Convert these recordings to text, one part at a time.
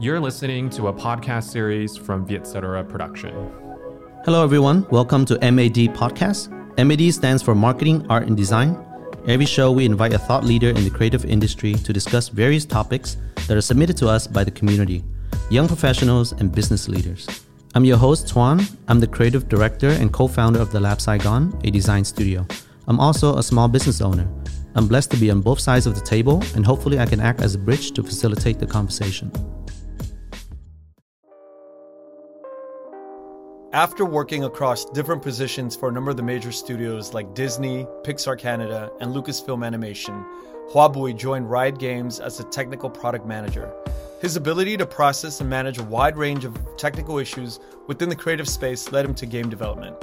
You're listening to a podcast series from Vietcetera Production. Hello, everyone. Welcome to MAD Podcast. MAD stands for Marketing, Art, and Design. Every show, we invite a thought leader in the creative industry to discuss various topics that are submitted to us by the community, young professionals, and business leaders. I'm your host, Tuan. I'm the creative director and co founder of The Lab Saigon, a design studio. I'm also a small business owner. I'm blessed to be on both sides of the table, and hopefully, I can act as a bridge to facilitate the conversation. After working across different positions for a number of the major studios like Disney, Pixar Canada, and Lucasfilm Animation, Hoa Bui joined Riot Games as a technical product manager. His ability to process and manage a wide range of technical issues within the creative space led him to game development.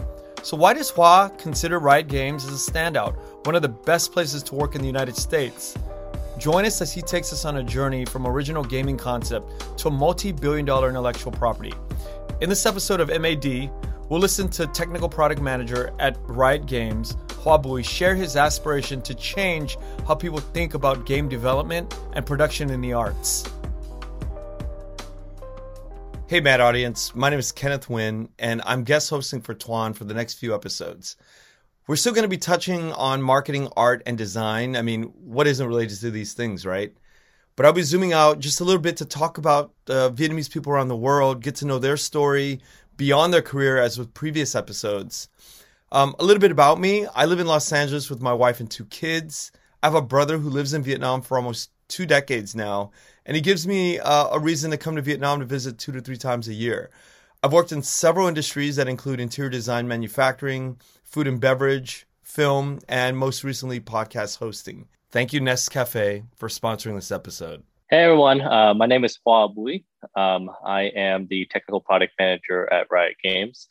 So, why does Hoa consider Riot Games as a standout, one of the best places to work in the United States? Join us as he takes us on a journey from original gaming concept to multi billion dollar intellectual property. In this episode of MAD, we'll listen to technical product manager at Riot Games, Hoa Bui, share his aspiration to change how people think about game development and production in the arts. Hey, Mad Audience. My name is Kenneth Nguyen, and I'm guest hosting for Tuan for the next few episodes. We're still going to be touching on marketing, art, and design. I mean, what isn't related to these things, right? But I'll be zooming out just a little bit to talk about uh, Vietnamese people around the world, get to know their story beyond their career, as with previous episodes. Um, a little bit about me I live in Los Angeles with my wife and two kids. I have a brother who lives in Vietnam for almost two decades now, and he gives me uh, a reason to come to Vietnam to visit two to three times a year. I've worked in several industries that include interior design, manufacturing, food and beverage, film, and most recently, podcast hosting. Thank you, Nescafe, for sponsoring this episode. Hey everyone, uh, my name is Hoa Bui. Um, I am the technical product manager at Riot Games.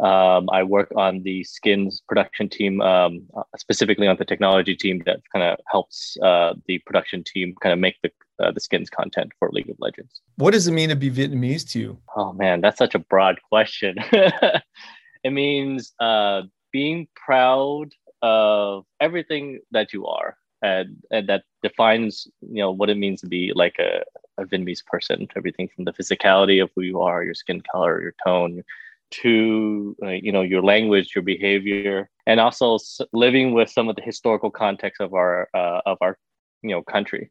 Um, I work on the skins production team, um, specifically on the technology team that kind of helps uh, the production team kind of make the uh, the skins content for League of Legends. What does it mean to be Vietnamese to you? Oh man, that's such a broad question. it means uh, being proud of everything that you are and, and that defines you know what it means to be like a, a Vietnamese person. Everything from the physicality of who you are, your skin color, your tone, to uh, you know your language, your behavior, and also living with some of the historical context of our uh, of our you know country,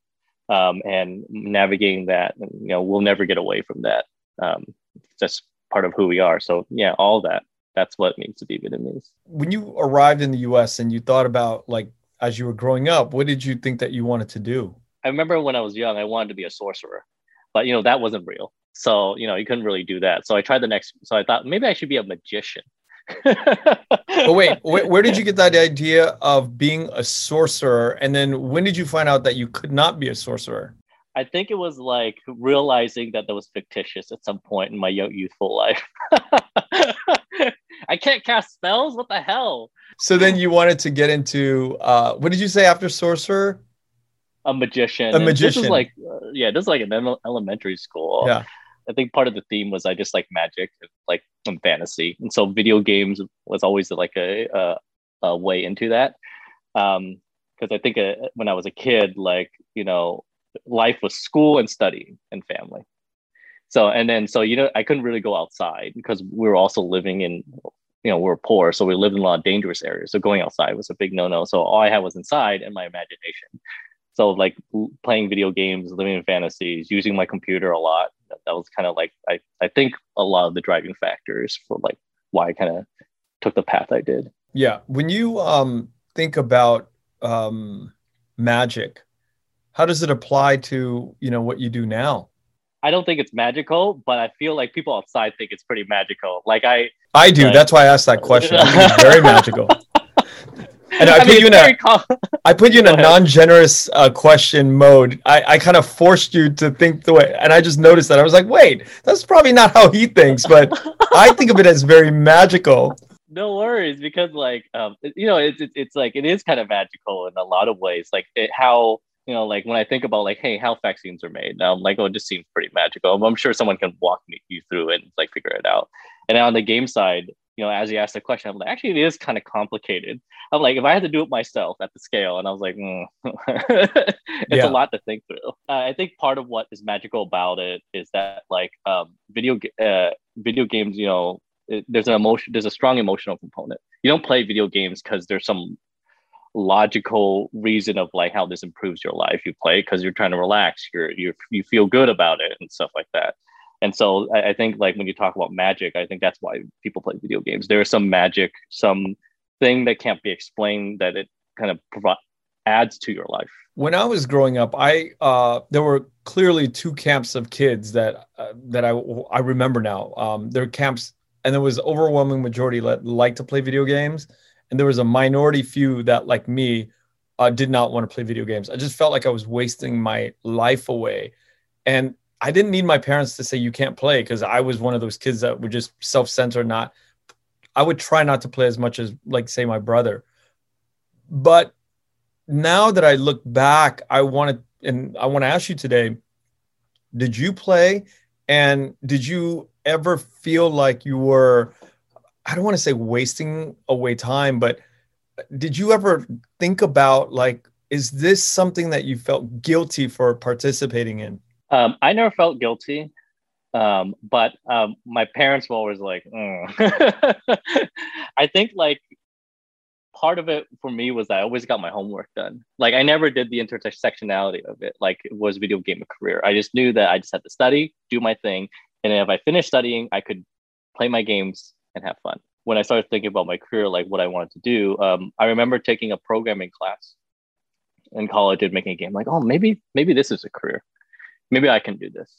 um, and navigating that. You know, we'll never get away from that. Um, just part of who we are. So yeah, all that. That's what it means to be Vietnamese. When you arrived in the U.S. and you thought about like as you were growing up, what did you think that you wanted to do? I remember when I was young, I wanted to be a sorcerer, but you know that wasn't real. So you know you couldn't really do that. So I tried the next. So I thought maybe I should be a magician. but wait, wait, where did you get that idea of being a sorcerer? And then when did you find out that you could not be a sorcerer? I think it was like realizing that that was fictitious at some point in my youthful life. I can't cast spells. What the hell? So then you wanted to get into uh, what did you say after sorcerer? A magician. A magician. This is like uh, yeah, this is like an elementary school. Yeah. I think part of the theme was I just like magic, like and fantasy, and so video games was always like a a, a way into that. Um, because I think uh, when I was a kid, like you know, life was school and studying and family. So and then so you know I couldn't really go outside because we were also living in you know we are poor, so we lived in a lot of dangerous areas. So going outside was a big no no. So all I had was inside and my imagination. So like playing video games, living in fantasies, using my computer a lot. That, that was kind of like I I think a lot of the driving factors for like why I kind of took the path I did. Yeah, when you um think about um magic, how does it apply to you know what you do now? I don't think it's magical, but I feel like people outside think it's pretty magical. Like I, I do. Like, That's why I asked that question. it's very magical. And I, I put mean, you in a, com- I put you in a non-generous uh, question mode. I, I kind of forced you to think the way, and I just noticed that I was like, wait, that's probably not how he thinks, but I think of it as very magical. No worries, because like, um, you know, it's, it's like it is kind of magical in a lot of ways. Like it, how you know, like when I think about like, hey, how vaccines are made, now I'm like, oh, it just seems pretty magical. I'm sure someone can walk me you through it and like figure it out. And on the game side, you know, as you asked the question, I'm like, actually, it is kind of complicated. I'm like, if I had to do it myself at the scale, and I was like, mm. it's yeah. a lot to think through. Uh, I think part of what is magical about it is that like um, video uh, video games, you know, it, there's an emotion, there's a strong emotional component. You don't play video games because there's some logical reason of like how this improves your life. You play because you're trying to relax. You're you you feel good about it and stuff like that and so I, I, think like when you talk about magic i think that's why people play video games there is some magic some thing that can't be explained that it kind of provides adds to your life when i was growing up i uh, there were clearly two camps of kids that uh, that i i remember now um, there were camps and there was overwhelming majority that liked to play video games and there was a minority few that like me uh, did not want to play video games i just felt like i was wasting my life away and I didn't need my parents to say you can't play because I was one of those kids that would just self-censor, not. I would try not to play as much as, like, say, my brother. But now that I look back, I want to, and I want to ask you today: Did you play, and did you ever feel like you were? I don't want to say wasting away time, but did you ever think about like, is this something that you felt guilty for participating in? Um, I never felt guilty, um, but um, my parents were always like, mm. I think like part of it for me was I always got my homework done. Like I never did the intersectionality of it. Like it was video game a career. I just knew that I just had to study, do my thing, and if I finished studying, I could play my games and have fun. When I started thinking about my career, like what I wanted to do, um, I remember taking a programming class in college and making a game. Like, oh, maybe maybe this is a career maybe I can do this.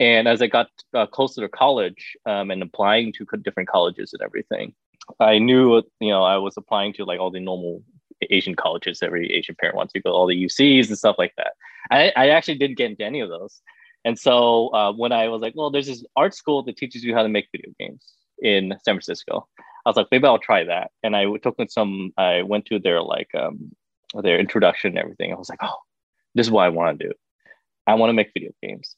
And as I got uh, closer to college um, and applying to different colleges and everything, I knew, you know, I was applying to like all the normal Asian colleges every Asian parent wants to go, all the UCs and stuff like that. I, I actually didn't get into any of those. And so uh, when I was like, well, there's this art school that teaches you how to make video games in San Francisco. I was like, maybe I'll try that. And I took some, I went to their like, um, their introduction and everything. I was like, oh, this is what I want to do. I want to make video games.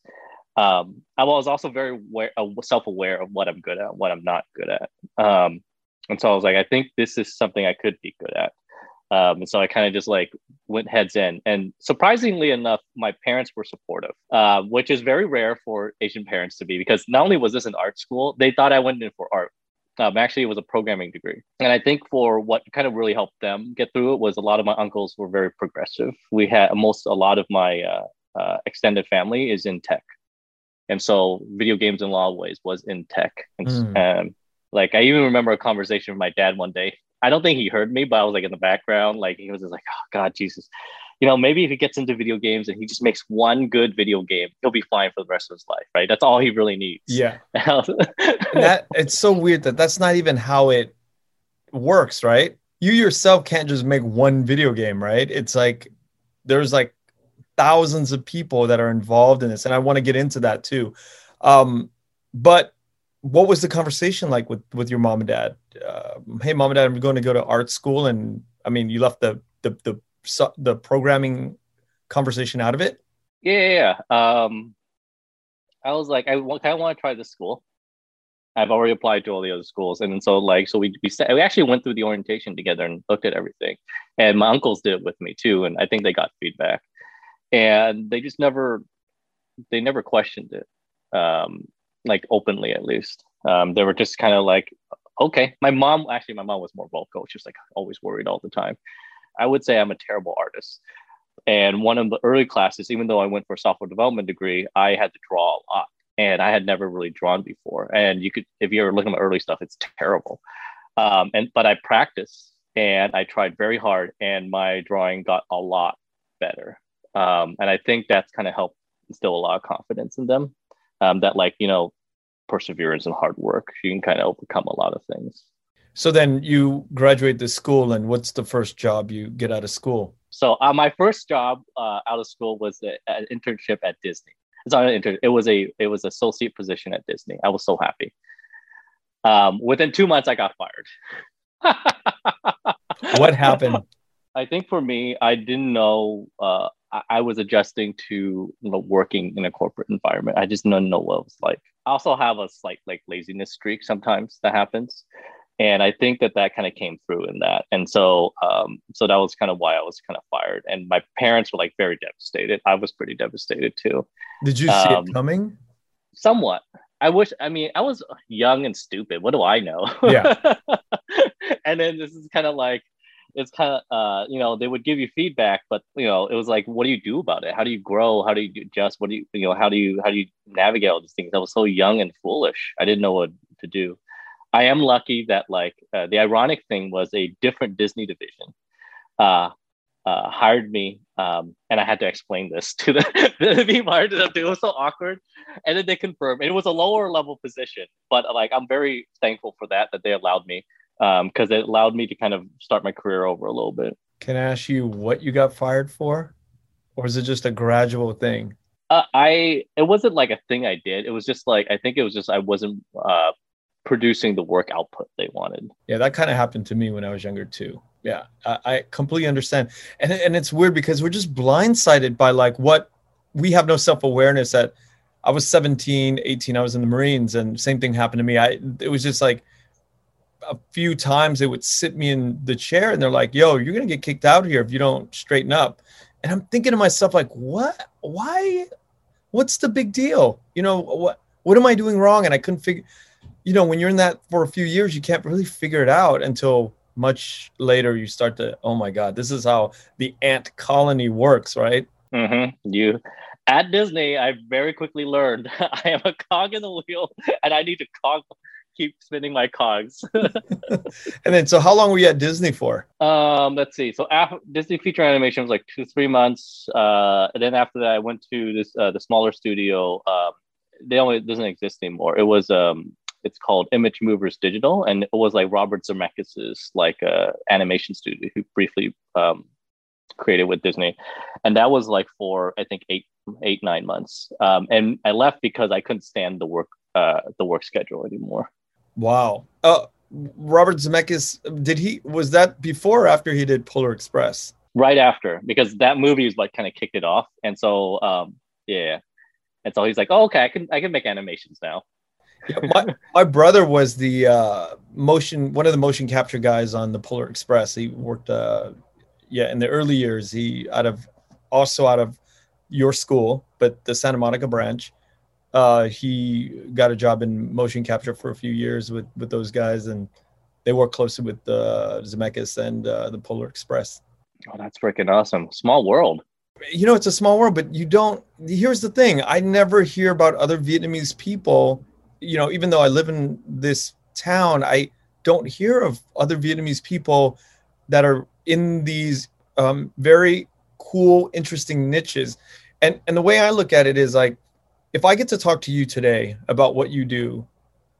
Um, I was also very aware, uh, self-aware of what I'm good at, what I'm not good at. Um, and so I was like, I think this is something I could be good at. Um, and so I kind of just like went heads in. And surprisingly enough, my parents were supportive, uh, which is very rare for Asian parents to be because not only was this an art school, they thought I went in for art. Um, actually, it was a programming degree. And I think for what kind of really helped them get through it was a lot of my uncles were very progressive. We had most, a lot of my uh, uh, extended family is in tech, and so video games in a lot of ways was in tech. And mm. um, like I even remember a conversation with my dad one day. I don't think he heard me, but I was like in the background. Like he was just like, "Oh God, Jesus." You know, maybe if he gets into video games and he just makes one good video game, he'll be fine for the rest of his life, right? That's all he really needs. Yeah. that it's so weird that that's not even how it works, right? You yourself can't just make one video game, right? It's like there's like thousands of people that are involved in this, and I want to get into that too. Um, but what was the conversation like with with your mom and dad? Uh, hey, mom and dad, I'm going to go to art school, and I mean, you left the the the the programming conversation out of it. Yeah, yeah. Um, I was like, I kind of want to try this school. I've already applied to all the other schools, and so like, so we we, we actually went through the orientation together and looked at everything, and my uncles did it with me too, and I think they got feedback and they just never they never questioned it um like openly at least um they were just kind of like okay my mom actually my mom was more vocal. She was like always worried all the time. I would say i'm a terrible artist. And one of the early classes even though i went for a software development degree i had to draw a lot and i had never really drawn before. And you could if you're looking at my early stuff it's terrible. Um, and but i practiced and i tried very hard and my drawing got a lot better. Um, and I think that's kind of helped instill a lot of confidence in them. Um, that like you know, perseverance and hard work, you can kind of overcome a lot of things. So then you graduate the school, and what's the first job you get out of school? So uh, my first job uh, out of school was a, an internship at Disney. It's not an intern. It was a it was associate position at Disney. I was so happy. Um, within two months, I got fired. what happened? I think for me, I didn't know uh, I was adjusting to you know, working in a corporate environment. I just didn't know what it was like. I also have a slight like laziness streak sometimes that happens. and I think that that kind of came through in that, and so um, so that was kind of why I was kind of fired. And my parents were like very devastated. I was pretty devastated too. Did you see Um, it coming? Somewhat. I wish. I mean, I was young and stupid. What do I know? Yeah. and then this is kind of like it's kind of uh you know they would give you feedback but you know it was like what do you do about it? How do you grow? How do you adjust? What do you you know how do you how do you navigate all these things? I was so young and foolish. I didn't know what to do. I am lucky that like uh, the ironic thing was a different disney division uh uh, hired me, um, and I had to explain this to the, the ended up doing. It was so awkward, and then they confirmed it was a lower level position, but like I'm very thankful for that that they allowed me because it allowed me to kind of start my career over a little bit. Can I ask you what you got fired for? Or is it just a gradual thing? Uh, I it wasn't like a thing I did. It was just like I think it was just I wasn't uh, producing the work output they wanted. Yeah, that kind of happened to me when I was younger too. Yeah, I, I completely understand. And and it's weird because we're just blindsided by like what we have no self-awareness that I was 17, 18, I was in the Marines and same thing happened to me. I it was just like a few times they would sit me in the chair and they're like, "Yo, you're going to get kicked out here if you don't straighten up." And I'm thinking to myself like, "What? Why? What's the big deal? You know, what what am I doing wrong?" And I couldn't figure you know, when you're in that for a few years, you can't really figure it out until much later you start to, oh my God, this is how the ant colony works, right? hmm You at Disney, I very quickly learned I am a cog in the wheel, and I need to cog keep spinning my cogs. And then, so how long were you at Disney for? Um, let's see. So after Disney feature animation was like two, three months. Uh, and then after that, I went to this uh, the smaller studio. Um, they only doesn't exist anymore. It was um, it's called ImageMovers Digital, and it was like Robert Zemeckis's like uh, animation studio who briefly um, created with Disney, and that was like for I think eight eight nine months. Um, and I left because I couldn't stand the work uh, the work schedule anymore. Wow. Uh, Robert Zemeckis, did he, was that before or after he did Polar Express? right after because that movie is like kind of kicked it off and so um yeah and so he's like oh, okay i can i can make animations now Yeah, my, my brother was the uh, motion, one of the motion capture guys on the Polar Express. He worked, uh, yeah, in the early years. He out of also out of your school, but the Santa Monica branch. Uh, he got a job in motion capture for a few years with with those guys, and they worked closely with uh, Zemeckis and uh, the Polar Express. oh that's freaking awesome. Small world. You know it's a small world but you don't here's the thing. I never hear about other vietnamese people you know even though i live in this town i don't hear of other vietnamese people that are in these um, very cool interesting niches. And and the way i look at it is like if i get to talk to you today about what you do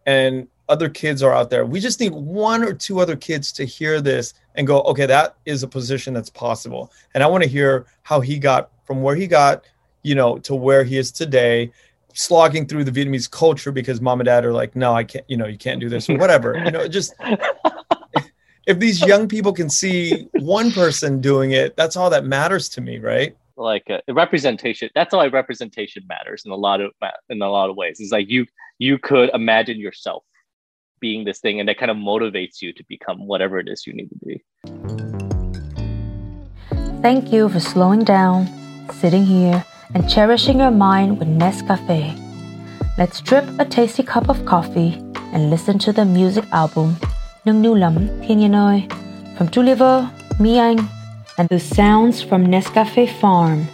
and other kids are out there we just need one or two other kids to hear this and go okay that is a position that's possible. And i want to hear how he got from where he got you know to where he is today slogging through the vietnamese culture because mom and dad are like no i can't you know you can't do this or whatever. You know just if these young people can see one person doing it that's all that matters to me right like uh, representation that's why representation matters in a lot of in a lot of ways. It's like you you could imagine yourself being this thing and that kind of motivates you to become whatever it is you need to be. Thank you for slowing down, sitting here, and cherishing your mind with Nescafe. Let's drip a tasty cup of coffee and listen to the music album Nhiên ơi from Touliver, Mi Anh, and the sounds from Nescafe Farm.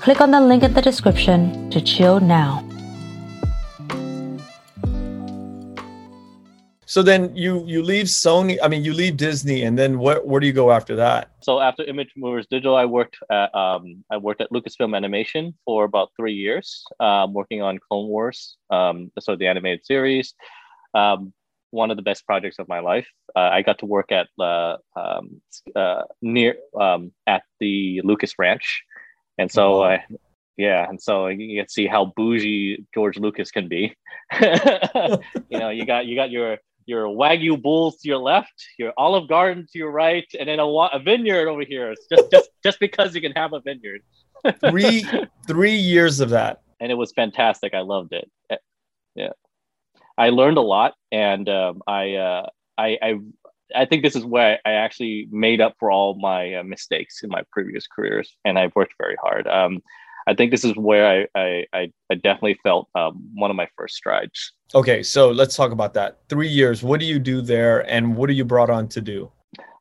Click on the link in the description to chill now. so then you you leave sony i mean you leave disney and then where, where do you go after that so after image movers digital i worked at um, i worked at lucasfilm animation for about three years um, working on clone wars um, so the animated series um, one of the best projects of my life uh, i got to work at uh, um, uh, near um, at the lucas ranch and so Wow. i yeah and so you can see how bougie george lucas can be you know you got you got your your wagyu bulls to your left, your Olive Garden to your right, and then a, a vineyard over here. It's just just just because you can have a vineyard. three three years of that and it was fantastic. I loved it. Eh, Yeah, I learned a lot, and um, I uh, I, I I think this is where I actually made up for all my uh, mistakes in my previous careers, and I've worked very hard. Um, I think this is where I I, I definitely felt um, one of my first strides. Okay, so let's talk about that. Three years. What do you do there, and what are you brought on to do?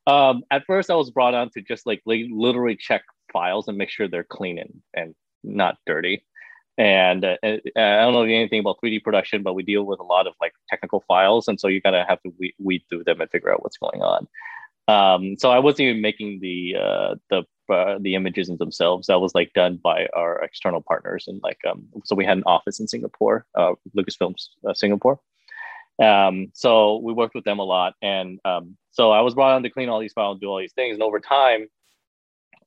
Um, at first, I was brought on to just like literally check files and make sure they're clean and, and not dirty. And uh, uh I don't know anything about 3D production, but we deal with a lot of like technical files, and so you gotta have to weed, weed through them and figure out what's going on. Um, so I wasn't even making the uh, the uh, the images themselves. That was like done by our external partners, and like um, so we had an office in Singapore, uh, Lucasfilms uh, Singapore. Um, so we worked with them a lot, and um, so I was brought on to clean all these files, and do all these things, and over time,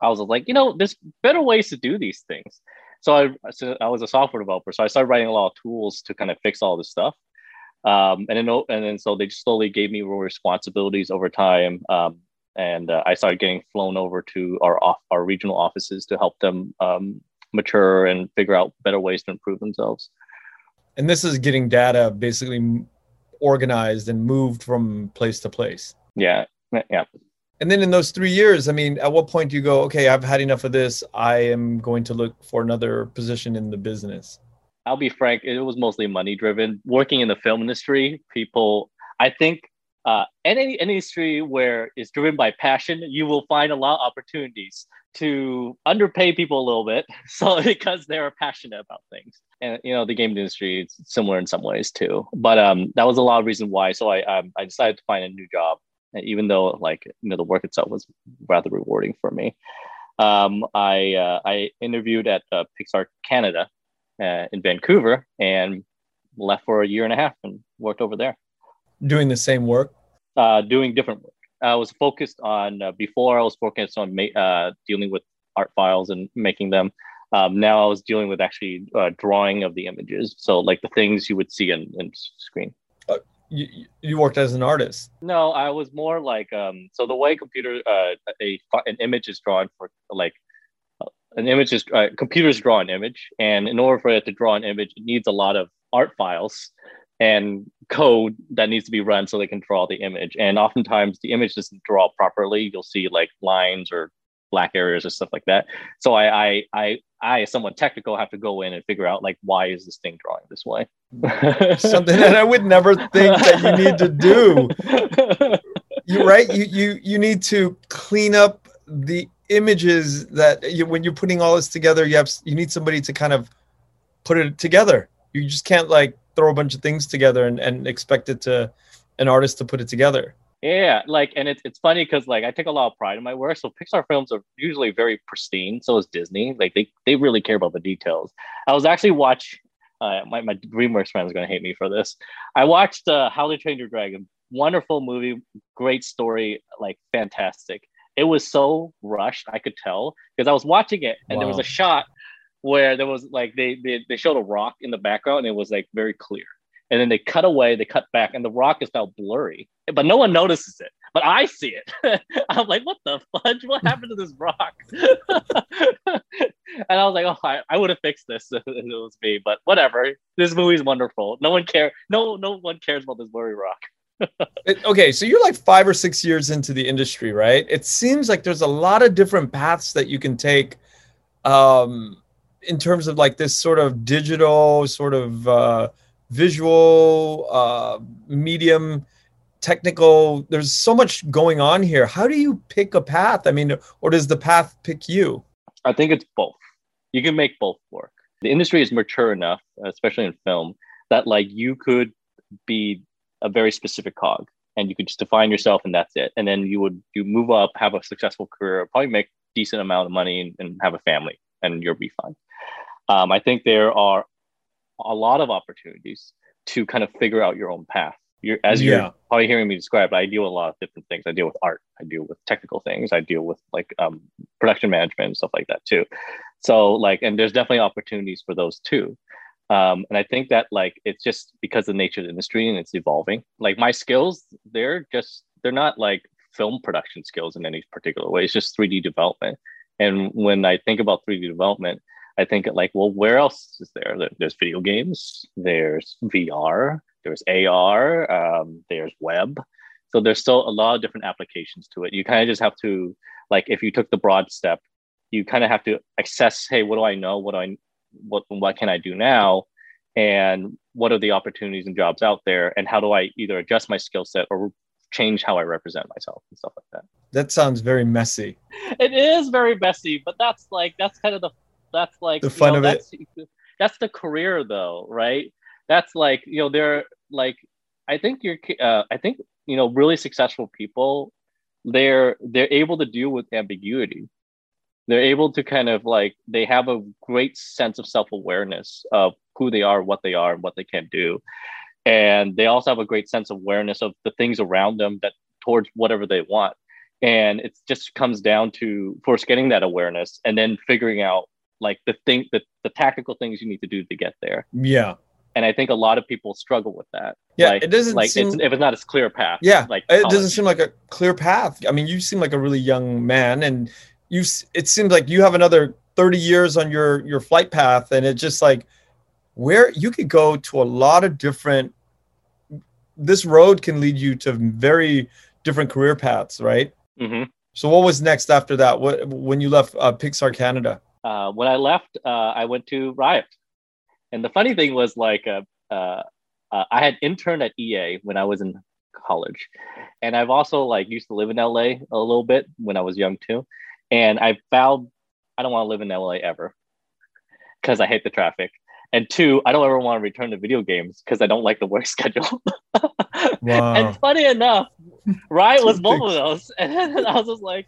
I was like, you know, there's better ways to do these things. So I, so I was a software developer, so I started writing a lot of tools to kind of fix all this stuff. Um, and then and then so they slowly gave me more responsibilities over time. Um, and uh, I started getting flown over to our off, our regional offices to help them um, mature and figure out better ways to improve themselves. And this is getting data basically organized and moved from place to place. Yeah, yeah. And then in those three years, I mean, at what point do you go, okay, I've had enough of this. I am going to look for another position in the business? I'll be frank, it was mostly money driven. Working in the film industry, people, I think uh, any, industry where it's driven by passion, you will find a lot of opportunities to underpay people a little bit. So because they're passionate about things. And you know, the game industry is similar in some ways too. But um, that was a lot of reason why. So I um, I decided to find a new job even though like you know the work itself was rather rewarding for me. Um, I uh, I interviewed at uh, Pixar Canada uh, in Vancouver and left for a year and a half and worked over there. Doing the same work? Uh, doing different work. I was focused on uh, before I was focused on ma- uh, dealing with art files and making them. Um, now I was dealing with actually drawing of the images, so like the things you would see in, in screen you, you worked as an artist. No i was more like um so the way computer uh a an image is drawn for like an image is uh, computers draw an image and in order for it to draw an image it needs a lot of art files and code that needs to be run so they can draw the image. And oftentimes the image doesn't draw properly. You'll see like lines or black areas or stuff like that. So I, I, I, I, someone technical, have to go in and figure out like why is this thing drawing this way? Something that I would never think that you need to do. You right? You you you need to clean up the images that you, when you're putting all this together. You have you need somebody to kind of put it together. You just can't like throw a bunch of things together and, and expect it to an artist to put it together. Yeah, like, and it's it's funny because like I take a lot of pride in my work. So Pixar films are usually very pristine. So is Disney. Like they they really care about the details. I was actually watch. Uh, my my DreamWorks friend is going to hate me for this. I watched uh, How to Train Your Dragon. Wonderful movie, great story, like fantastic. It was so rushed, I could tell because I was watching it and wow. there was a shot where there was like they, they they showed a rock in the background and it was like very clear and then they cut away, they cut back, and the rock is now blurry, but no one notices it. But I see it. I'm like, what the fudge? What happened to this rock? and I was like, oh, I, I would have fixed this if it was me, but whatever. This movie's wonderful. No one care. No, no one cares about this blurry rock. okay, so you're like five or six years into the industry, right? It seems like there's a lot of different paths that you can take um, in terms of like this sort of digital sort of uh, visual, uh, medium, technical. There's so much going on here. How do you pick a path? I mean, or does the path pick you? I think it's both. You can make both work. The industry is mature enough, especially in film, that like you could be a very specific cog and you could just define yourself and that's it. And then you would you move up, have a successful career, probably make decent amount of money and, and have a family and you'll be fine. Um, I think there are a lot of opportunities to kind of figure out your own path. You're, as yeah. you're probably hearing me describe, I deal with a lot of different things. I deal with art, I deal with technical things, I deal with like um, production management and stuff like that too. So like, and there's definitely opportunities for those too. Um, and I think that like it's just because of the nature of the industry and it's evolving. Like my skills, they're just they're not like film production skills in any particular way. It's just 3D development. And when I think about 3D development, I think like, well, where else is there? There's video games, there's VR, there's AR, um, there's web. So there's still a lot of different applications to it. You kind of just have to like if you took the broad step, you kind of have to assess, hey, what do I know? What do I what what can I do now? And what are the opportunities and jobs out there? And how do I either adjust my skill set or change how I represent myself and stuff like that. That sounds very messy. It is very messy, but that's like that's kind of the that's like the fun know, of that's, it. That's the career, though, right? That's like you know they're like I think you're uh, I think you know really successful people they're they're able to deal with ambiguity they're able to kind of like they have a great sense of self-awareness of who they are what they are and what they can do and they also have a great sense of awareness of the things around them that towards whatever they want and it just comes down to first getting that awareness and then figuring out like the thing the, the tactical things you need to do to get there Yeah. and i think a lot of people struggle with that Yeah, like, it doesn't like seem- it's, if it's not as clear a path Yeah, like it college. doesn't seem like a clear path. I mean, you seem like a really young man, and you. It seems like you have another thirty years on your your flight path, and it's just like where you could go to a lot of different. This road can lead you to very different career paths, right? hmm So, what was next after that? What when you left uh, Pixar Canada? Uh, when I left, uh, I went to Riot. And the funny thing was, like, uh, uh, uh, I had interned at EA when I was in college, and I've also like used to live in LA a little bit when I was young too. And I found I don't want to live in LA ever because I hate the traffic. And two, I don't ever want to return to video games because I don't like the work schedule. Wow. and funny enough, Riot was both of those. And I was just like,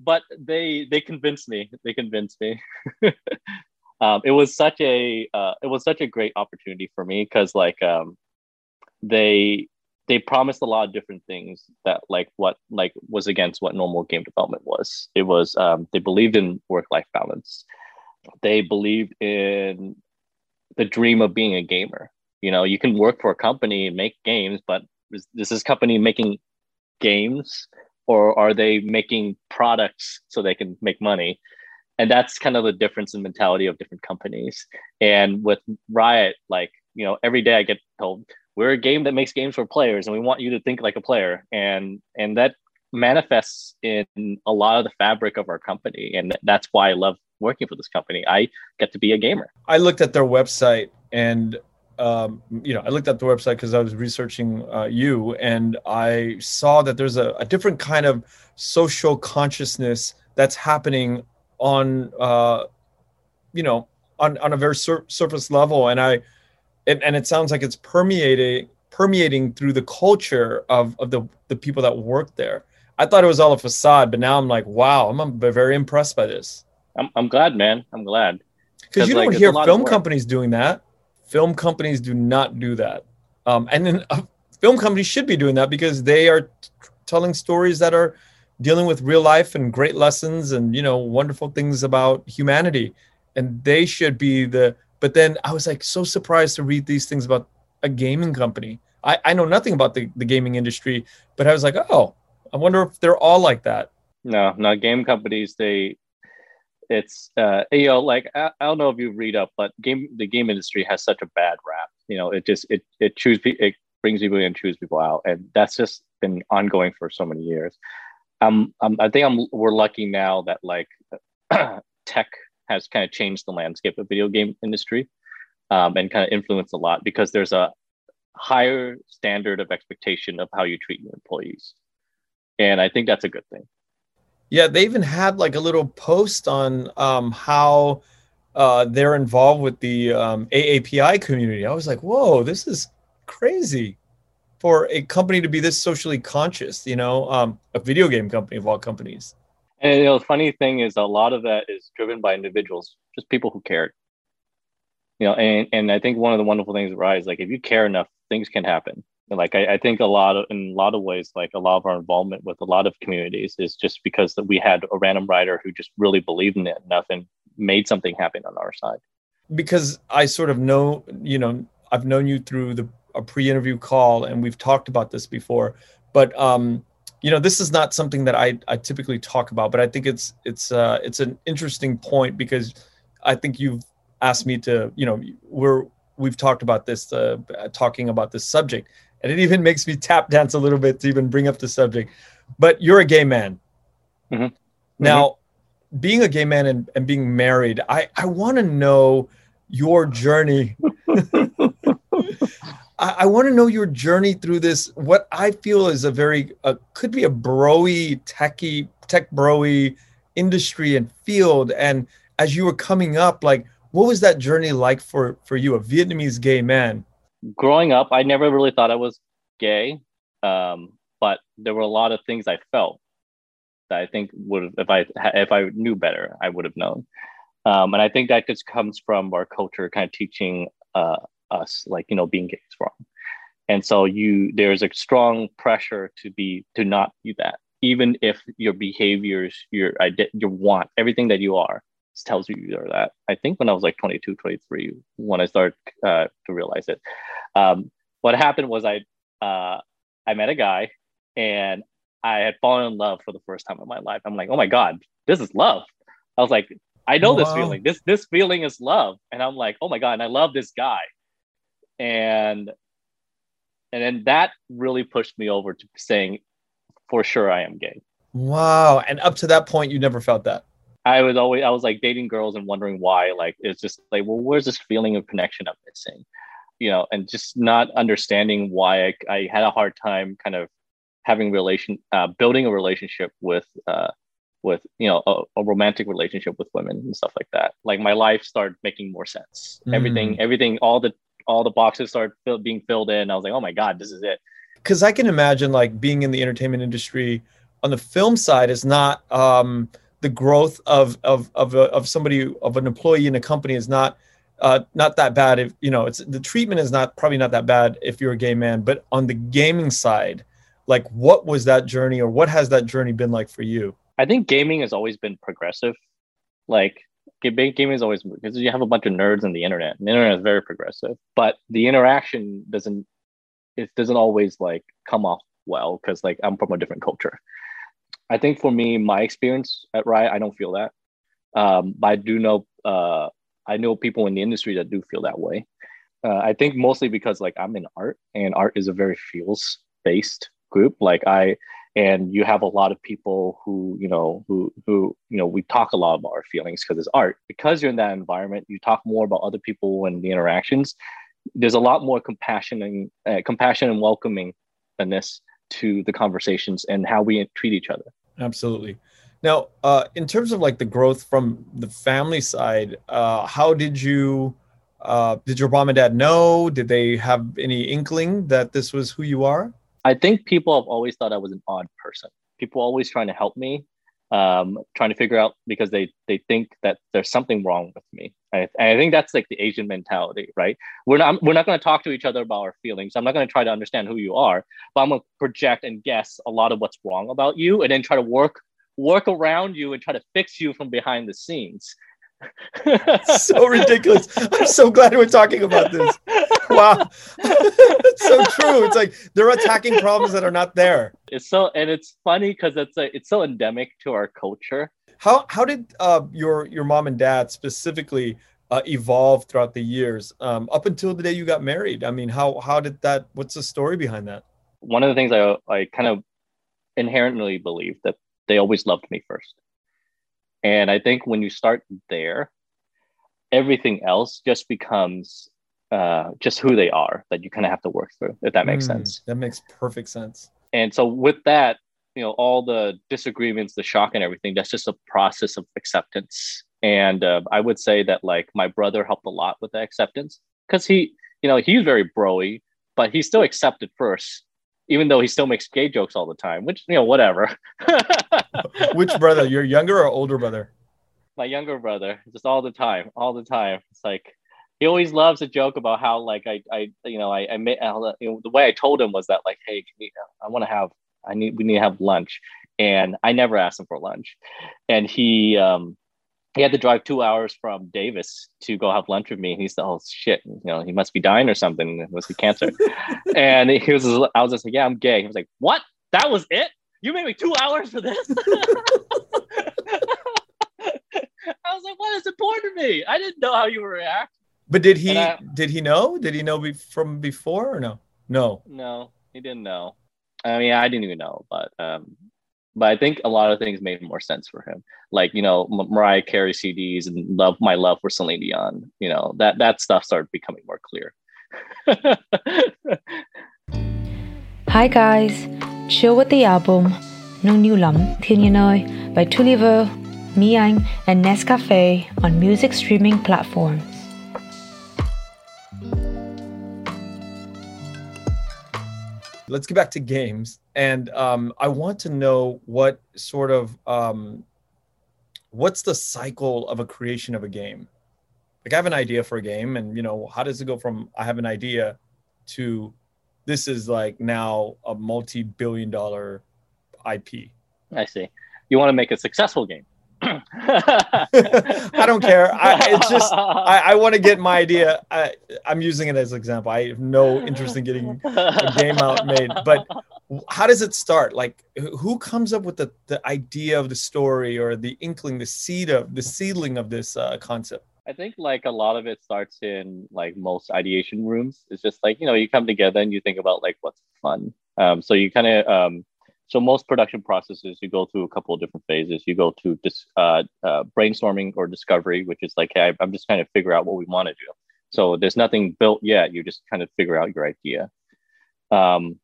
but they they convinced me. They convinced me. um, it was such a uh, it was such a great opportunity for me because like um, they they promised a lot of different things that like what like was against what normal game development was. It was um, they believed in work life balance. They believed in the dream of being a gamer. You know, you can work for a company and make games, but is, is this company making games or are they making products so they can make money? And that's kind of the difference in mentality of different companies. And with Riot, like, you know, every day I get told, we're a game that makes games for players and we want you to think like a player. And and that manifests in a lot of the fabric of our company. And that's why I love working for this company. I get to be a gamer. I looked at their website and um, you know I looked at the website because I was researching uh, you and I saw that there's a, a different kind of social consciousness that's happening on uh, you know on, on a very sur- surface level and I and, and it sounds like it's permeating permeating through the culture of, of the, the people that work there. I thought it was all a facade, but now I'm like, wow, I'm, I'm very impressed by this. I'm, I'm glad, man. I'm glad. because you like, don't hear a lot of film companies doing that. Film companies do not do that, um, and then uh, film companies should be doing that because they are t- telling stories that are dealing with real life and great lessons and you know wonderful things about humanity, and they should be the. But then I was like so surprised to read these things about a gaming company. I, I know nothing about the, the gaming industry, but I was like, oh, I wonder if they're all like that. No, no game companies. They, it's uh, you know, like I, I don't know if you read up, but game the game industry has such a bad rap. You know, it just it it choose it brings people in chews people out, and that's just been ongoing for so many years. Um, um I think I'm we're lucky now that like tech has kind of changed the landscape of video game industry, um, and kind of influenced a lot because there's a higher standard of expectation of how you treat your employees, and I think that's a good thing. Yeah, they even had like a little post on um, how uh, they're involved with the um, AAPI community. I was like, whoa, this is crazy for a company to be this socially conscious, you know, um, a video game company of all companies. And you know, the funny thing is, a lot of that is driven by individuals, just people who cared. You know, and and I think one of the wonderful things about is like if you care enough, things can happen. Like I, I think a lot of in a lot of ways, like a lot of our involvement with a lot of communities is just because that we had a random writer who just really believed in it enough and made something happen on our side. Because I sort of know, you know, I've known you through the a pre-interview call, and we've talked about this before. But um, you know, this is not something that I, I typically talk about, but I think it's it's uh, it's an interesting point because I think you've asked me to, you know, we're we've talked about this, uh, talking about this subject, and it even makes me tap dance a little bit to even bring up the subject. But you're a gay man. Mhm. Now, being a gay man and, and being married, I, I want to know your journey. I, I want to know your journey through this. What I feel is a very uh, could be a broy, techie, tech broy industry and field. And as you were coming up, like, what was that journey like for for you, a Vietnamese gay man? Growing up, I never really thought I was gay, um, but there were a lot of things I felt that I think would, if I if I knew better, I would have known. Um, and I think that just comes from our culture, kind of teaching uh, us, like you know, being gay is wrong. And so you, there's a strong pressure to be to not do that, even if your behaviors, your your want, everything that you are tells you that. I think when I was like 22, 23, when I started uh, to realize it. Um, what happened was I uh, I met a guy and I had fallen in love for the first time in my life. I'm like, oh my god, this is love. I was like, I know this feeling. This this feeling is love, and I'm like, oh my god, and I love this guy, and and then that really pushed me over to saying, for sure, I am gay. Wow. And up to that point, you never felt that. I was always I was like dating girls and wondering why. Like it's just like, well, where's this feeling of connection I'm missing? You know, and just not understanding why I, I had a hard time kind of having relation uh, building a relationship with uh, with you know a, a romantic relationship with women and stuff like that. Like my life started making more sense. Everything, everything, all the all the boxes started fill, being filled in. I was like, oh my god, this is it. because I can imagine like being in the entertainment industry on the film side is not um, the growth of of of a, of somebody of an employee in a company is not uh, not that bad if you know it's the treatment is not probably not that bad if you're a gay man but on the gaming side like what was that journey or what has that journey been like for you I think gaming has always been progressive. Like gaming is always because you have a bunch of nerds on the internet. And the internet is very progressive, but the interaction doesn't it doesn't always like come off well because like I'm from a different culture. I think for me, my experience at Riot, I don't feel that. Um, but I do know uh, I know people in the industry that do feel that way. Uh, I think mostly because like I'm in art and art is a very feels based group. Like I and you have a lot of people who you know who who you know we talk a lot about our feelings because it's art because you're in that environment you talk more about other people and the interactions there's a lot more compassion and uh, compassion and welcomingness to the conversations and how we treat each other absolutely. Now uh, in terms of like the growth from the family side uh, how did you uh, did your mom and dad know? Did they have any inkling that this was who you are? I think people have always thought I was an odd person. People always trying to help me, um, trying to figure out because they they think that there's something wrong with me. I, I think that's like the Asian mentality, right? We're not we're not going to talk to each other about our feelings. I'm not going to try to understand who you are, but I'm going to project and guess a lot of what's wrong about you, and then try to work work around you and try to fix you from behind the scenes. so ridiculous. I'm so glad we're talking about this. Wow. it's so true. It's like they're attacking problems that are not there. It's so and it's funny because it's a, it's so endemic to our culture. How how did uh, your your mom and dad specifically uh, evolve throughout the years um, up until the day you got married? I mean, how how did that? What's the story behind that? One of the things I I kind of inherently believe that they always loved me first. And I think when you start there, everything else just becomes uh, just who they are that you kind of have to work through, if that makes Mm, sense. That makes perfect sense. And so with that, you know, all the disagreements, the shock and everything, that's just a process of acceptance. And uh, I would say that like my brother helped a lot with the acceptance because he, you know, he's very broy, but he still accepted first, even though he still makes gay jokes all the time, which, you know, whatever. Which brother? Your younger or older brother? my younger brother just all the time all the time it's like he always loves a joke about how like i i you know i i made you know, the way i told him was that like hey can we- i want to have i need we need to have lunch and i never asked him for lunch and he um he had to drive two hours from Davis to go have lunch with me. And he said, "Oh shit, you know, he must be dying or something. It must be cancer." and he was, I was just like, "Yeah, I'm gay." He was like, "What? That was it? You made me two hours for this?" I was like, "What is important to me? I didn't know how you would react." But did he I- did he know? Did he know be- from before or no? No. No, he didn't know. I mean, I didn't even know, but um, but I think a lot of things made more sense for him. Like you know, Mariah Carey CDs and love my love for Celine Dion. You know that that stuff started becoming more clear. Hi guys, chill with the album Nung New Lam Thiên Nhiên ơi by Touliver, Miang, and Nescafe on music streaming platforms. Let's get back to games. And um, i want to know what sort of um, what's the cycle of a creation of a game? Like i have an idea for a game and you know how does it go from i have an idea to this is like now a multi-billion dollar ip i see. You want to make a successful game I don't care. I, it's just I, I want to get my idea. I, I'm using it as an example. I have no interest in getting a game out made. But how does it start? Like, who comes up with the, the idea of the story or the inkling, the seed of the seedling of this uh, concept? I think like a lot of it starts in like most ideation rooms. It's just like you know you come together and you think about like what's fun. Um, so you kind of um, so most production processes, you go through a couple of different phases. You go to dis, uh, uh, brainstorming or discovery, which is like, hey, I'm just kind of figure out what we want to do. So there's nothing built yet. You just kind of figure out your idea. Um,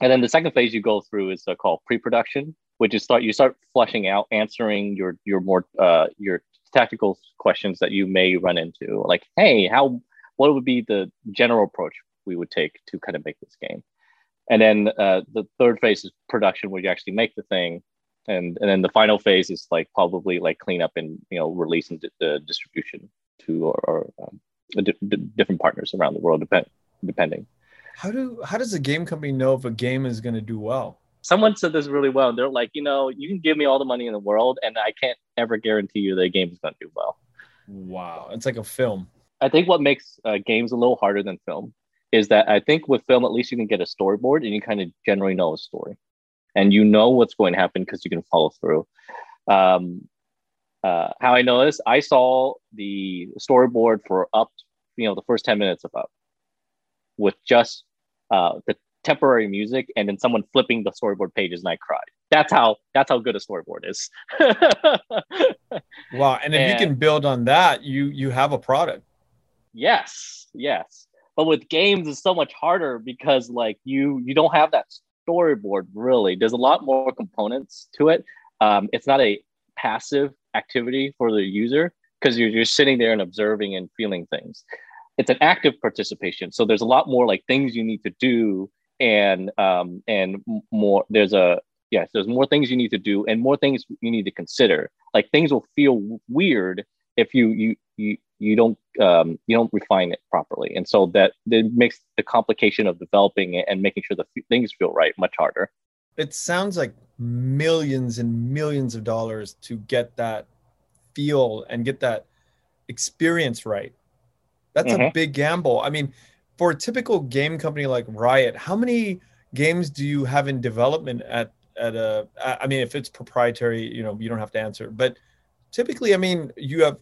and then the second phase you go through is uh, called pre-production, which is start you start flushing out, answering your your more uh, your tactical questions that you may run into, like, hey, how what would be the general approach we would take to kind of make this game? And then uh, the third phase is production where you actually make the thing. And and then the final phase is like probably like cleanup and you know release and di- distribution to or, or um, di- di- different partners around the world depend depending. How do how does a game company know if a game is going to do well? Someone said this really well. They're like you know you can give me all the money in the world and i can't ever guarantee you the game is going to do well. Wow. It's like a film. I think what makes uh, games a little harder than film is that I think with film, at least you can get a storyboard and you kind of generally know a story and you know what's going to happen because you can follow through. Um, uh, how I know this, I saw the storyboard for up, you know, the first 10 minutes of up with just uh, the temporary music and then someone flipping the storyboard pages and I cried. That's how that's how good a storyboard is. wow. And if and, you can build on that, you you have a product. Yes, yes but with games it's so much harder because like you you don't have that storyboard really. There's a lot more components to it. Um, it's not a passive activity for the user because you're just sitting there and observing and feeling things. It's an active participation so there's a lot more like things you need to do and um, and more there's a yes there's more things you need to do and more things you need to consider. Like things will feel weird if you you you you don't um, you don't refine it properly, and so that that makes the complication of developing it and making sure the f- things feel right much harder. It sounds like millions and millions of dollars to get that feel and get that experience right. That's mm-hmm. a big gamble. I mean, for a typical game company like Riot, how many games do you have in development at at a? I mean, if it's proprietary, you know, you don't have to answer, but typically, I mean, you have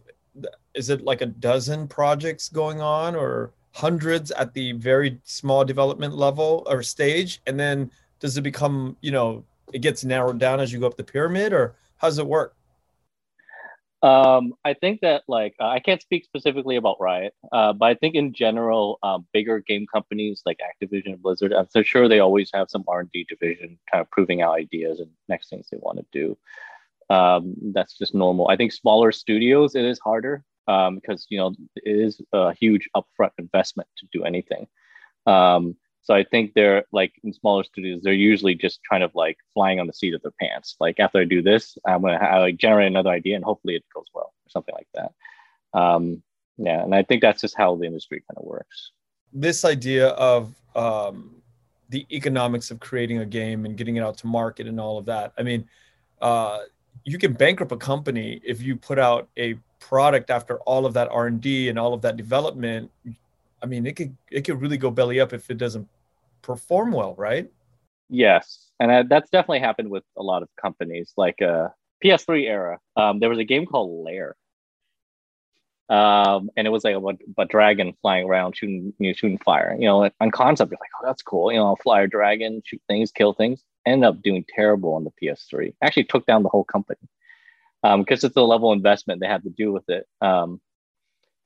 is it like a dozen projects going on or hundreds at the very small development level or stage and then does it become you know it gets narrowed down as you go up the pyramid or how does it work um, I think that like uh, I can't speak specifically about Riot, uh, but I think in general, um, bigger game companies like Activision, and Blizzard, I'm so sure they always have some R and D division, kind of proving out ideas and next things they want to do. Um, that's just normal. I think smaller studios it is harder um, because you know it is a huge upfront investment to do anything. Um, so I think they're like in smaller studios, they're usually just kind of like flying on the seat of their pants. Like after I do this, I'm gonna like generate another idea and hopefully it goes well or something like that. Um, yeah, and I think that's just how the industry kind of works. This idea of um, the economics of creating a game and getting it out to market and all of that. I mean, uh, you can bankrupt a company if you put out a product after all of that r&d and all of that development i mean it could it could really go belly up if it doesn't perform well right yes and that's definitely happened with a lot of companies like uh ps3 era um, there was a game called lair Um, and it was like a, a, dragon flying around shooting you know, shooting fire. You know, on concept, you're like, oh, that's cool. You know, I'll fly a dragon, shoot things, kill things. Ended up doing terrible on the PS3. Actually, took down the whole company because um, it's the level of investment they had to do with it. Um,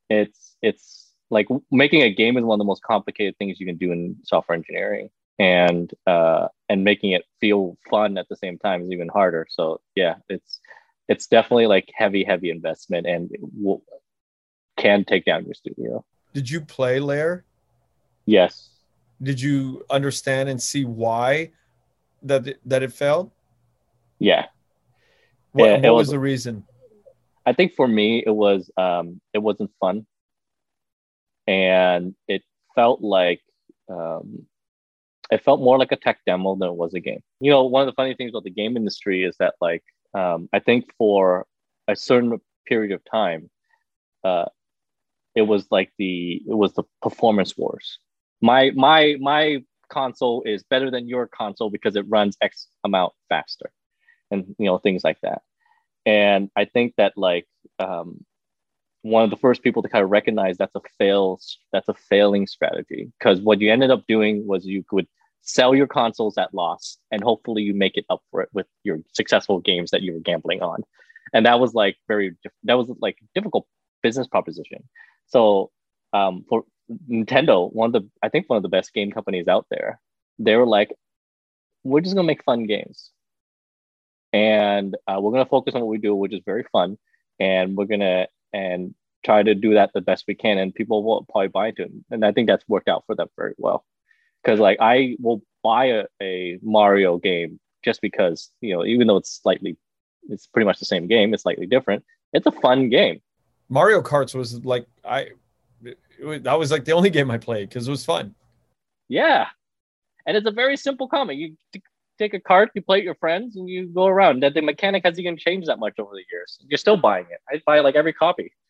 it's it's like making a game is one of the most complicated things you can do in software engineering, and uh, and making it feel fun at the same time is even harder. So yeah, it's it's definitely like heavy, heavy investment, and will, can take down your studio. Did you play Lair? Yes. Did you understand and see why that it, that it failed? Yeah. What, what was, was, the reason? I think for me it was um, it wasn't fun, and it felt like um, it felt more like a tech demo than it was a game. You know, one of the funny things about the game industry is that like um, I think for a certain period of time, uh, it was like the it was the performance wars. My my my console is better than your console because it runs X amount faster, and you know things like that. And I think that like um, one of the first people to kind of recognize that's a fail that's a failing strategy because what you ended up doing was you could sell your consoles at loss and hopefully you make it up for it with your successful games that you were gambling on and that was like very that was like difficult business proposition so um, for nintendo one of the i think one of the best game companies out there. They were like we're just to make fun games. And uh, we're to focus on what we do which is very fun. And we're to and try to do that the best we can. And people will probably buy into it. And i think that's worked out for them very well. Because like I will buy a, a Mario game just because you know even though it's slightly it's pretty much the same game it's slightly different it's a fun game. Mario karts was like i was, that was like the only game i played because it was fun. Yeah. And it's a very simple comic. You t- take a card, you play it your friends and you go around. That the mechanic hasn't even changed that much over the years. You're still buying it. I buy like every copy.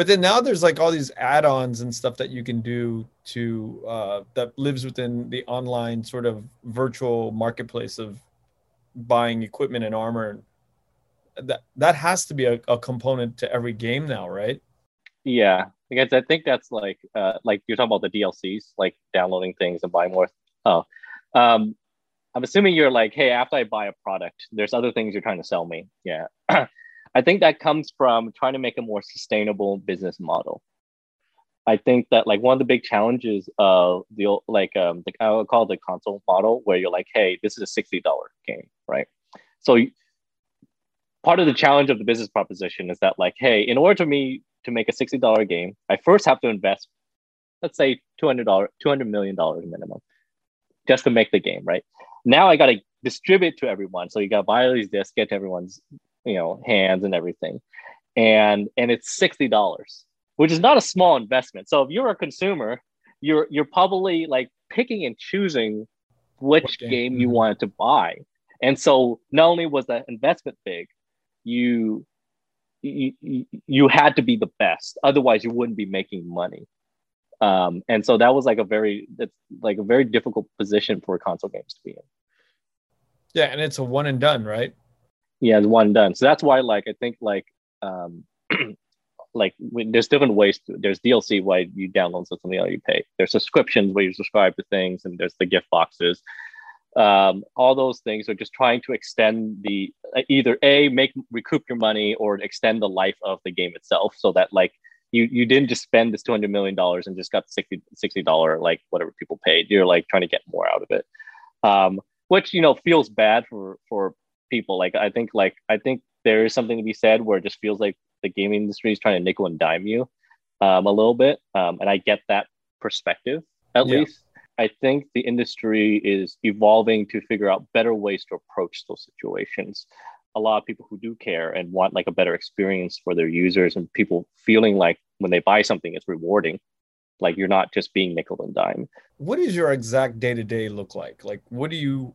But then now there's like all these add-ons and stuff that you can do to uh, that lives within the online sort of virtual marketplace of buying equipment and armor. That that has to be a, a component to every game now right yeah because i think that's like uh, like you're talking about the dlcs like downloading things and buying more oh um i'm assuming you're like hey after i buy a product there's other things you're trying to sell me yeah I think that comes from trying to make a more sustainable business model. I think that like one of the big challenges of the like um the, I would call the console model where you're like, hey, this is a sixty dollar game, right? So part of the challenge of the business proposition is that like, hey, in order to me to make a sixty dollar game, I first have to invest, let's say two hundred dollar, two hundred million dollars minimum, just to make the game, right? Now I got to distribute to everyone, so you got to buy all these discs, get to everyone's you know hands and everything and and it's $60 which is not a small investment so if you're a consumer you're you're probably like picking and choosing which game? game you mm-hmm. wanted to buy and so not only was that investment big you you, you had to be the best. Otherwise you wouldn't be making money. Um, and so that was like a very that's like a very difficult position for console games to be in. Yeah and it's a one and done right? Yeah it's one done. So that's why like i think like um like there's different ways to, there's dlc why you download something else you pay. There's subscriptions where you subscribe to things and there's the gift boxes um, all those things are just trying to extend the uh, either a make recoup your money or extend the life of the game itself so that like you you didn't just spend this 200 million dollars and just got 60 60 dollar like whatever people paid you're like trying to get more out of it um, which you know feels bad for for people. Like I think like I think there is something to be said where it just feels like the gaming industry is trying to nickel and dime you um, a little bit, um, and I get that perspective at yeah. least. I think the industry is evolving to figure out better ways to approach those situations. A lot of people who do care and want like a better experience for their users and people feeling like when they buy something, it's rewarding. Like you're not just being nickel and dime. What does your exact day to day look like? Like, what do you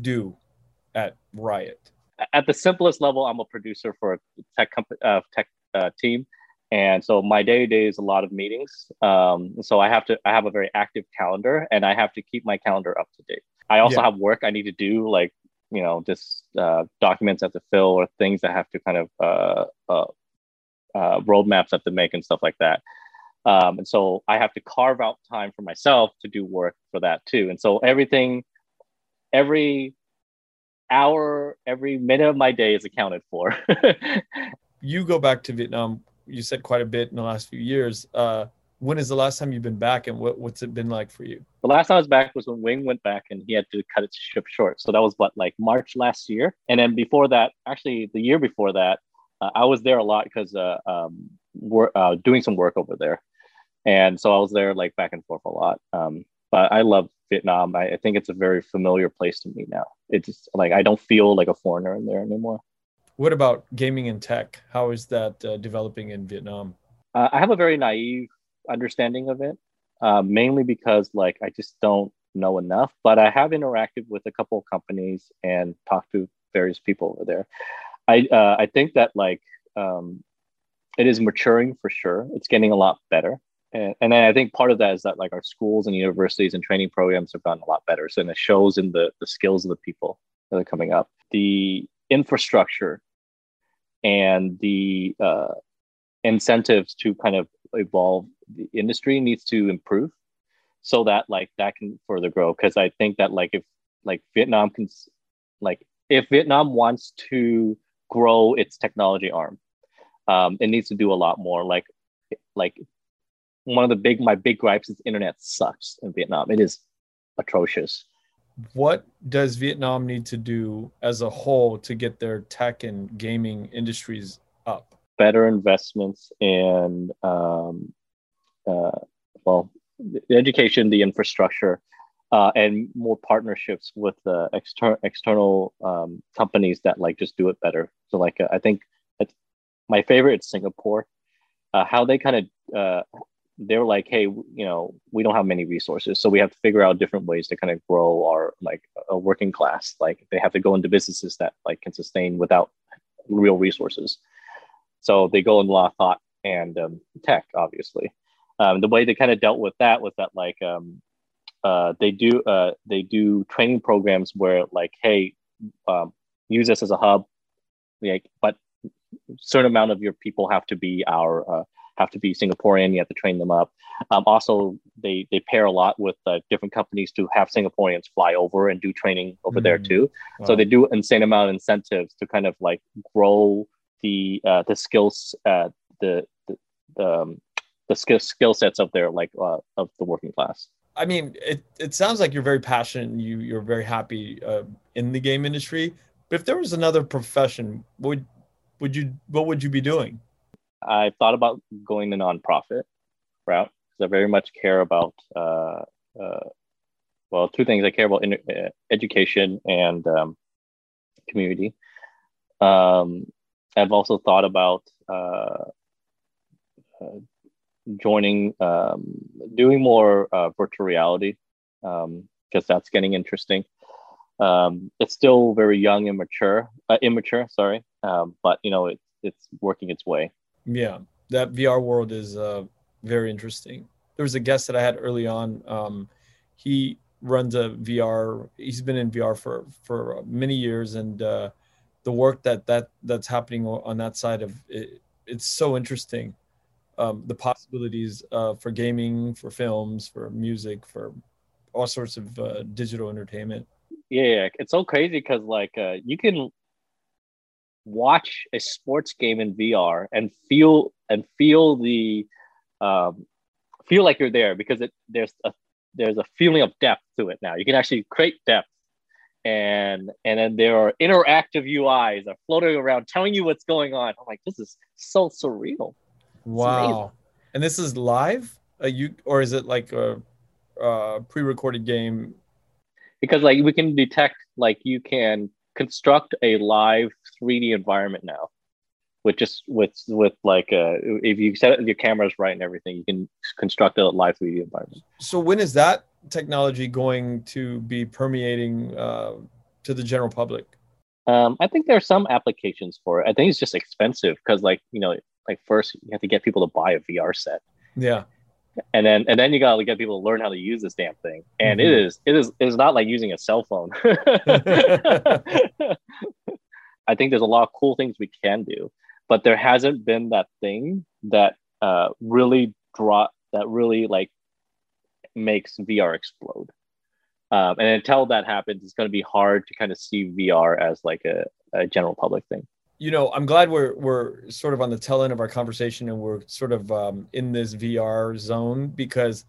do at Riot? At the simplest level, I'm a producer for a tech company, uh, tech uh, team, and so my day to day is a lot of meetings. Um, so I have to I have a very active calendar, and I have to keep my calendar up to date. I also yeah. have work I need to do, like you know, just uh, documents I have to fill or things I have to kind of uh, uh, uh, roadmaps I have to make and stuff like that. Um, and so I have to carve out time for myself to do work for that too. And so everything, every hour, every minute of my day is accounted for. you go back to Vietnam. You said quite a bit in the last few years. Uh, when is the last time you've been back, and what, what's it been like for you? The last time I was back was when Wing went back, and he had to cut his trip short. So that was what like March last year, and then before that, actually the year before that, uh, I was there a lot because uh, um, we're uh, doing some work over there, and so I was there like back and forth a lot. Um, but I love Vietnam. I, I think it's a very familiar place to me now. It's just, like I don't feel like a foreigner in there anymore. What about gaming and tech? How is that uh, developing in Vietnam? Uh, I have a very naive understanding of it, uh, mainly because like I just don't know enough. But I have interacted with a couple of companies and talked to various people over there. I uh, I think that like um, it is maturing for sure. It's getting a lot better. And, and I think part of that is that like our schools and universities and training programs have gotten a lot better. So and it shows in the the skills of the people that are coming up. The infrastructure and the uh, incentives to kind of evolve the industry needs to improve so that like that can further grow. Because i think that like if like vietnam can like if vietnam wants to grow its technology arm um, it needs to do a lot more. Like like one of the big my big gripes is internet sucks in vietnam. It is atrocious what does vietnam need to do as a whole to get their tech and gaming industries up? Better investments in um, uh, well the education the infrastructure uh, and more partnerships with uh, external external um, companies that like just do it better. So like uh, i think my favorite is singapore. Uh, how they kind of they're like hey you know we don't have many resources so we have to figure out different ways to kind of grow our like a working class like they have to go into businesses that like can sustain without real resources so they go in law, thought and um, tech, obviously. Um, the way they kind of dealt with that was that like um, uh, they do uh, they do training programs where like, hey, um, use this as a hub, like, but certain amount of your people have to be our uh, have to be Singaporean. You have to train them up. Um, also, they they pair a lot with uh, different companies to have Singaporeans fly over and do training over mm. there too. Wow. So they do insane amount of incentives to kind of like grow the uh, the skills uh, the the the, um, the skill skill sets of their like uh, of the working class. I mean, it, it sounds like you're very passionate. you you're very happy uh, in the game industry. But if there was another profession, would would you what would you be doing? I thought about going the nonprofit route because I very much care about uh, uh, well two things. I care about in, uh, education and um, community. Um, I've also thought about uh, uh, joining, um, doing more uh, virtual reality because um, that's getting interesting. Um, it's still very young and mature, immature, sorry, um, but you know it, it's working its way. Yeah, that VR world is uh, very interesting. There was a guest that I had early on. Um, he runs a VR. He's been in VR for for many years, and uh, the work that that that's happening on that side of it, it's so interesting um, the possibilities uh, for gaming for films for music for all sorts of uh, digital entertainment yeah it's so crazy because like uh, you can watch a sports game in vr and feel and feel the um, feel like you're there because it there's a there's a feeling of depth to it now you can actually create depth and and then there are interactive UIs are floating around telling you what's going on. I'm like, this is so surreal. Wow. And this is live? Uh, you or is it like a, a pre-recorded game? Because like we can detect like you can construct a live 3D environment now with just with with like uh if you set your cameras right and everything you can construct a live 3d environment so when is that technology going to be permeating uh, to the general public? Um, I think there are some applications for it. I think it's just expensive because, like, you know, like first you have to get people to buy a VR set. Yeah. And then and then you gotta get people to learn how to use this damn thing. And mm-hmm. it is it is it is not like using a cell phone. I think there's a lot of cool things we can do. but there hasn't been that thing that uh, really draw that really like makes VR explode. Um, and until that happens, it's going to be hard to kind of see VR as like a, a general public thing you know, I'm glad we're we're sort of on the tail end of our conversation and we're sort of um, in this VR zone because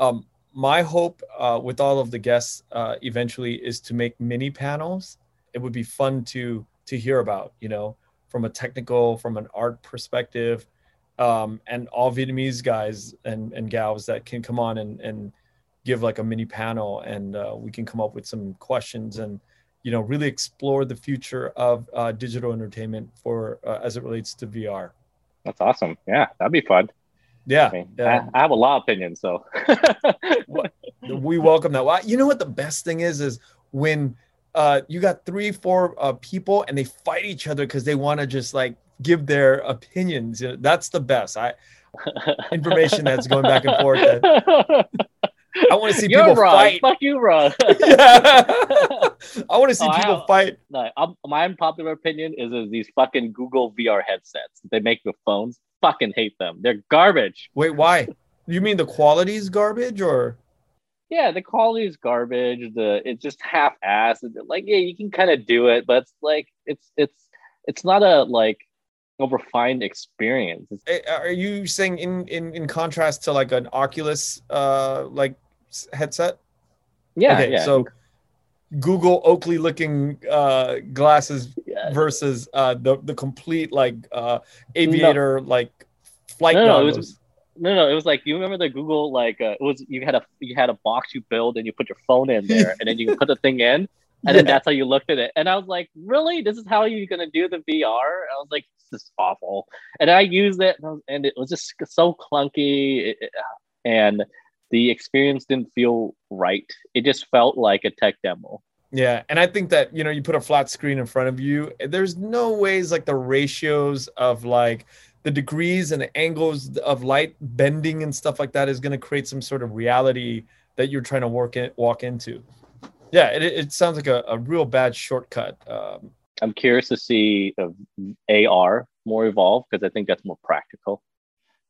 um, my hope uh, with all of the guests uh, eventually is to make mini panels. It would be fun to to hear about, you know, from a technical, from an art perspective, um, and all Vietnamese guys and and gals that can come on and and give like a mini panel, and uh, we can come up with some questions and you know really explore the future of uh, digital entertainment for uh, as it relates to VR. That's awesome. Yeah, that'd be fun. Yeah, I, mean, yeah. I, I have a lot of opinions, so we welcome that. Well, you know what the best thing is is when uh, you got three, four uh, people and they fight each other because they want to just like give their opinions. That's the best. I information that's going back and forth. That, I want to see You're people wrong. fight. Fuck you, wrong. yeah. I want to see Oh, people fight. no, I'm, my unpopular opinion is, is these fucking Google VR headsets they make with phones. Fucking hate them. They're garbage. Wait, why? You mean the quality is garbage or? Yeah, the quality is garbage. The it's just half-assed. Like, yeah, you can kind of do it, but it's like it's it's it's not a like a refined experience. Are you saying in in in contrast to like an Oculus uh like headset? yeah, okay, yeah. so Google Oakley looking uh glasses yeah. versus uh the the complete like uh aviator like flight No, no, it goggles. was- No, no, it was like you remember the Google like uh, it was you had a you had a box you build and you put your phone in there and then you put the thing in? And then that's how you looked at it. And I was like really? This is how you're gonna do the VR I was like this is awful. And I used it and was- and it was just so clunky. It- it- and the experience didn't feel right. It just felt like a tech demo. Yeah, and I think that you know you put a flat screen in front of you. There's no ways like the ratios of like the degrees and the angles of light bending and stuff like that is going to create some sort of reality that you're trying to work in, walk into. Yeah, it, it sounds like a, a real bad shortcut. Um, I'm curious to see AR more evolve because I think that's more practical.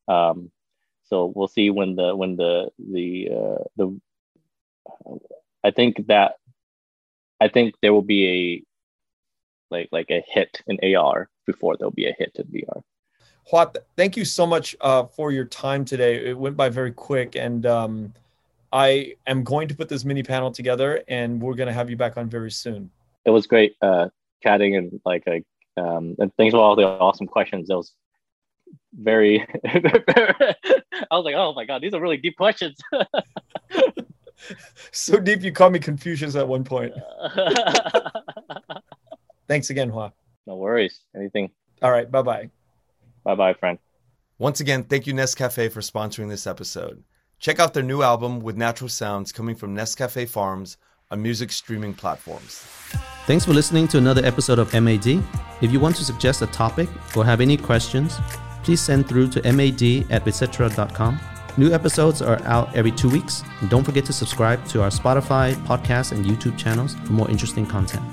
Um, so we'll see when the when the the uh, the I think that I think there will be a like like a hit in AR before there'll be a hit in VR. Hua, th- thank you so much uh, for your time today. It went by very quick, and um, I am going to put this mini panel together, and we're going to have you back on very soon. It was great uh, chatting and like like um, and thanks for all the awesome questions. It was very I was like, oh my god, these are really deep questions. So deep, you called me Confucius at one point. Thanks again, Hua. no worries. Anything. All right, bye bye. Bye bye, friend. Once again, thank you Nescafe for sponsoring this episode. Check out their new album with natural sounds coming from Nescafe Farms on music streaming platforms. Thanks for listening to another episode of MAD. If you want to suggest a topic or have any questions, please send through to mad at etc.com. New episodes are out every two weeks. And don't forget to subscribe to our Spotify, podcast, and YouTube channels for more interesting content.